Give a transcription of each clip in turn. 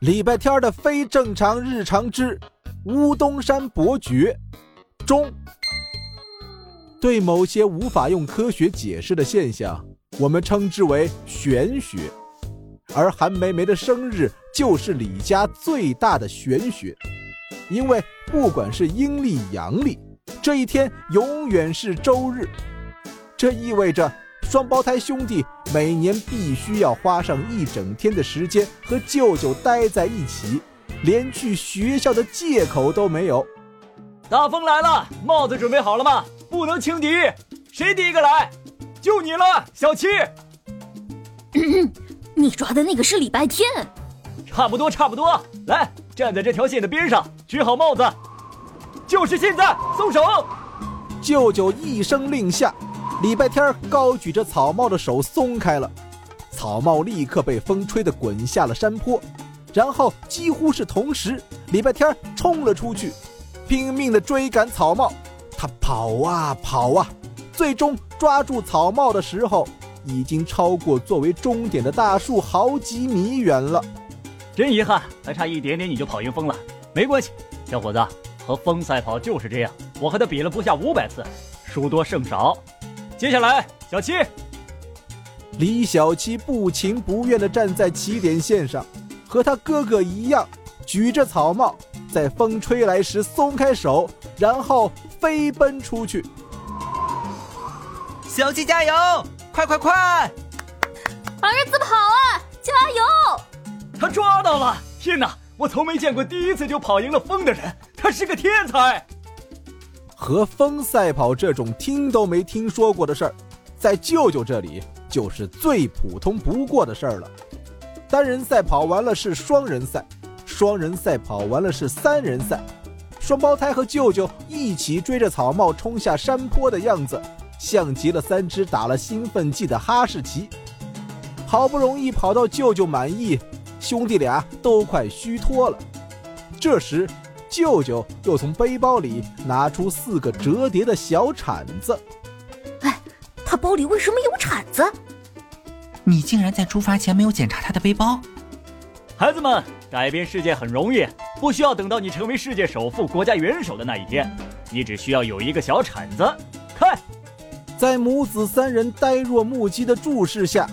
礼拜天的非正常日常之乌东山伯爵中。对某些无法用科学解释的现象，我们称之为玄学。而韩梅梅的生日就是李家最大的玄学，因为不管是阴历阳历，这一天永远是周日。这意味着双胞胎兄弟每年必须要花上一整天的时间和舅舅待在一起，连去学校的借口都没有。大风来了，帽子准备好了吗？不能轻敌，谁第一个来？就你了，小七。你抓的那个是礼拜天，差不多差不多。来，站在这条线的边上，举好帽子。就是现在，松手！舅舅一声令下，礼拜天高举着草帽的手松开了，草帽立刻被风吹得滚下了山坡，然后几乎是同时，礼拜天冲了出去，拼命地追赶草帽。他跑啊跑啊，最终抓住草帽的时候。已经超过作为终点的大树好几米远了，真遗憾，还差一点点你就跑赢风了。没关系，小伙子，和风赛跑就是这样，我和他比了不下五百次，输多胜少。接下来，小七，李小七不情不愿地站在起点线上，和他哥哥一样，举着草帽，在风吹来时松开手，然后飞奔出去。小七加油！快快快！儿子跑啊，加油！他抓到了！天哪，我从没见过第一次就跑赢了风的人，他是个天才。和风赛跑这种听都没听说过的事儿，在舅舅这里就是最普通不过的事儿了。单人赛跑完了是双人赛，双人赛跑完了是三人赛，双胞胎和舅舅一起追着草帽冲下山坡的样子。像极了三只打了兴奋剂的哈士奇，好不容易跑到舅舅满意，兄弟俩都快虚脱了。这时，舅舅又从背包里拿出四个折叠的小铲子。哎，他包里为什么有铲子？你竟然在出发前没有检查他的背包？孩子们，改变世界很容易，不需要等到你成为世界首富、国家元首的那一天，你只需要有一个小铲子，看。在母子三人呆若木鸡的注视下，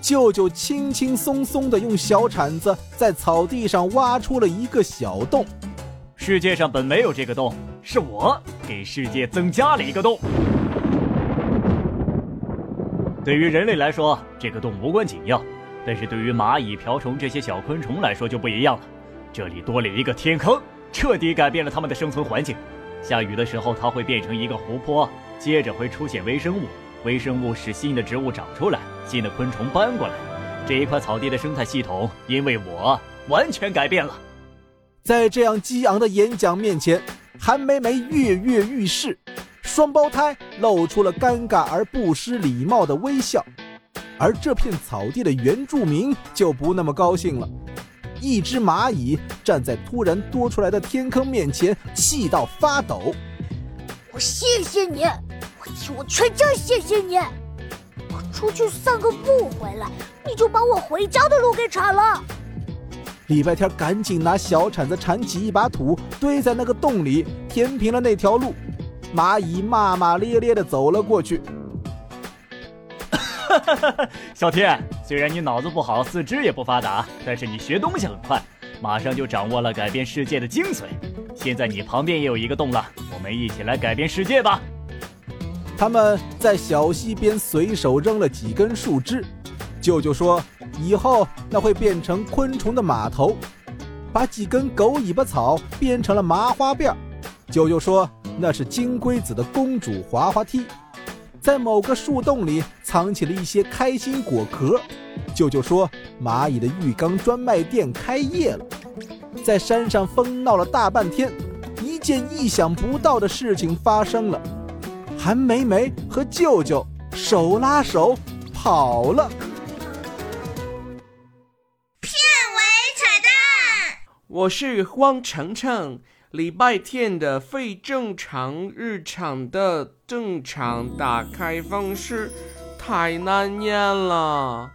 舅舅轻轻松松地用小铲子在草地上挖出了一个小洞。世界上本没有这个洞，是我给世界增加了一个洞。对于人类来说，这个洞无关紧要，但是对于蚂蚁、瓢虫这些小昆虫来说就不一样了。这里多了一个天坑，彻底改变了它们的生存环境。下雨的时候，它会变成一个湖泊。接着会出现微生物，微生物使新的植物长出来，新的昆虫搬过来，这一块草地的生态系统因为我完全改变了。在这样激昂的演讲面前，韩梅梅跃跃欲试，双胞胎露出了尴尬而不失礼貌的微笑，而这片草地的原住民就不那么高兴了。一只蚂蚁站在突然多出来的天坑面前，气到发抖。我谢谢你，我替我全家谢谢你。我出去散个步回来，你就把我回家的路给铲了。礼拜天赶紧拿小铲子铲起一把土，堆在那个洞里，填平了那条路。蚂蚁骂骂咧咧的走了过去。小天，虽然你脑子不好，四肢也不发达，但是你学东西很快，马上就掌握了改变世界的精髓。现在你旁边也有一个洞了。我们一起来改变世界吧！他们在小溪边随手扔了几根树枝，舅舅说：“以后那会变成昆虫的码头。”把几根狗尾巴草编成了麻花辫，舅舅说：“那是金龟子的公主滑滑梯。”在某个树洞里藏起了一些开心果壳，舅舅说：“蚂蚁的浴缸专卖店开业了。”在山上疯闹了大半天。一件意想不到的事情发生了，韩梅梅和舅舅手拉手跑了。我是汪程程。礼拜天的非正常日常的正常打开方式太难念了。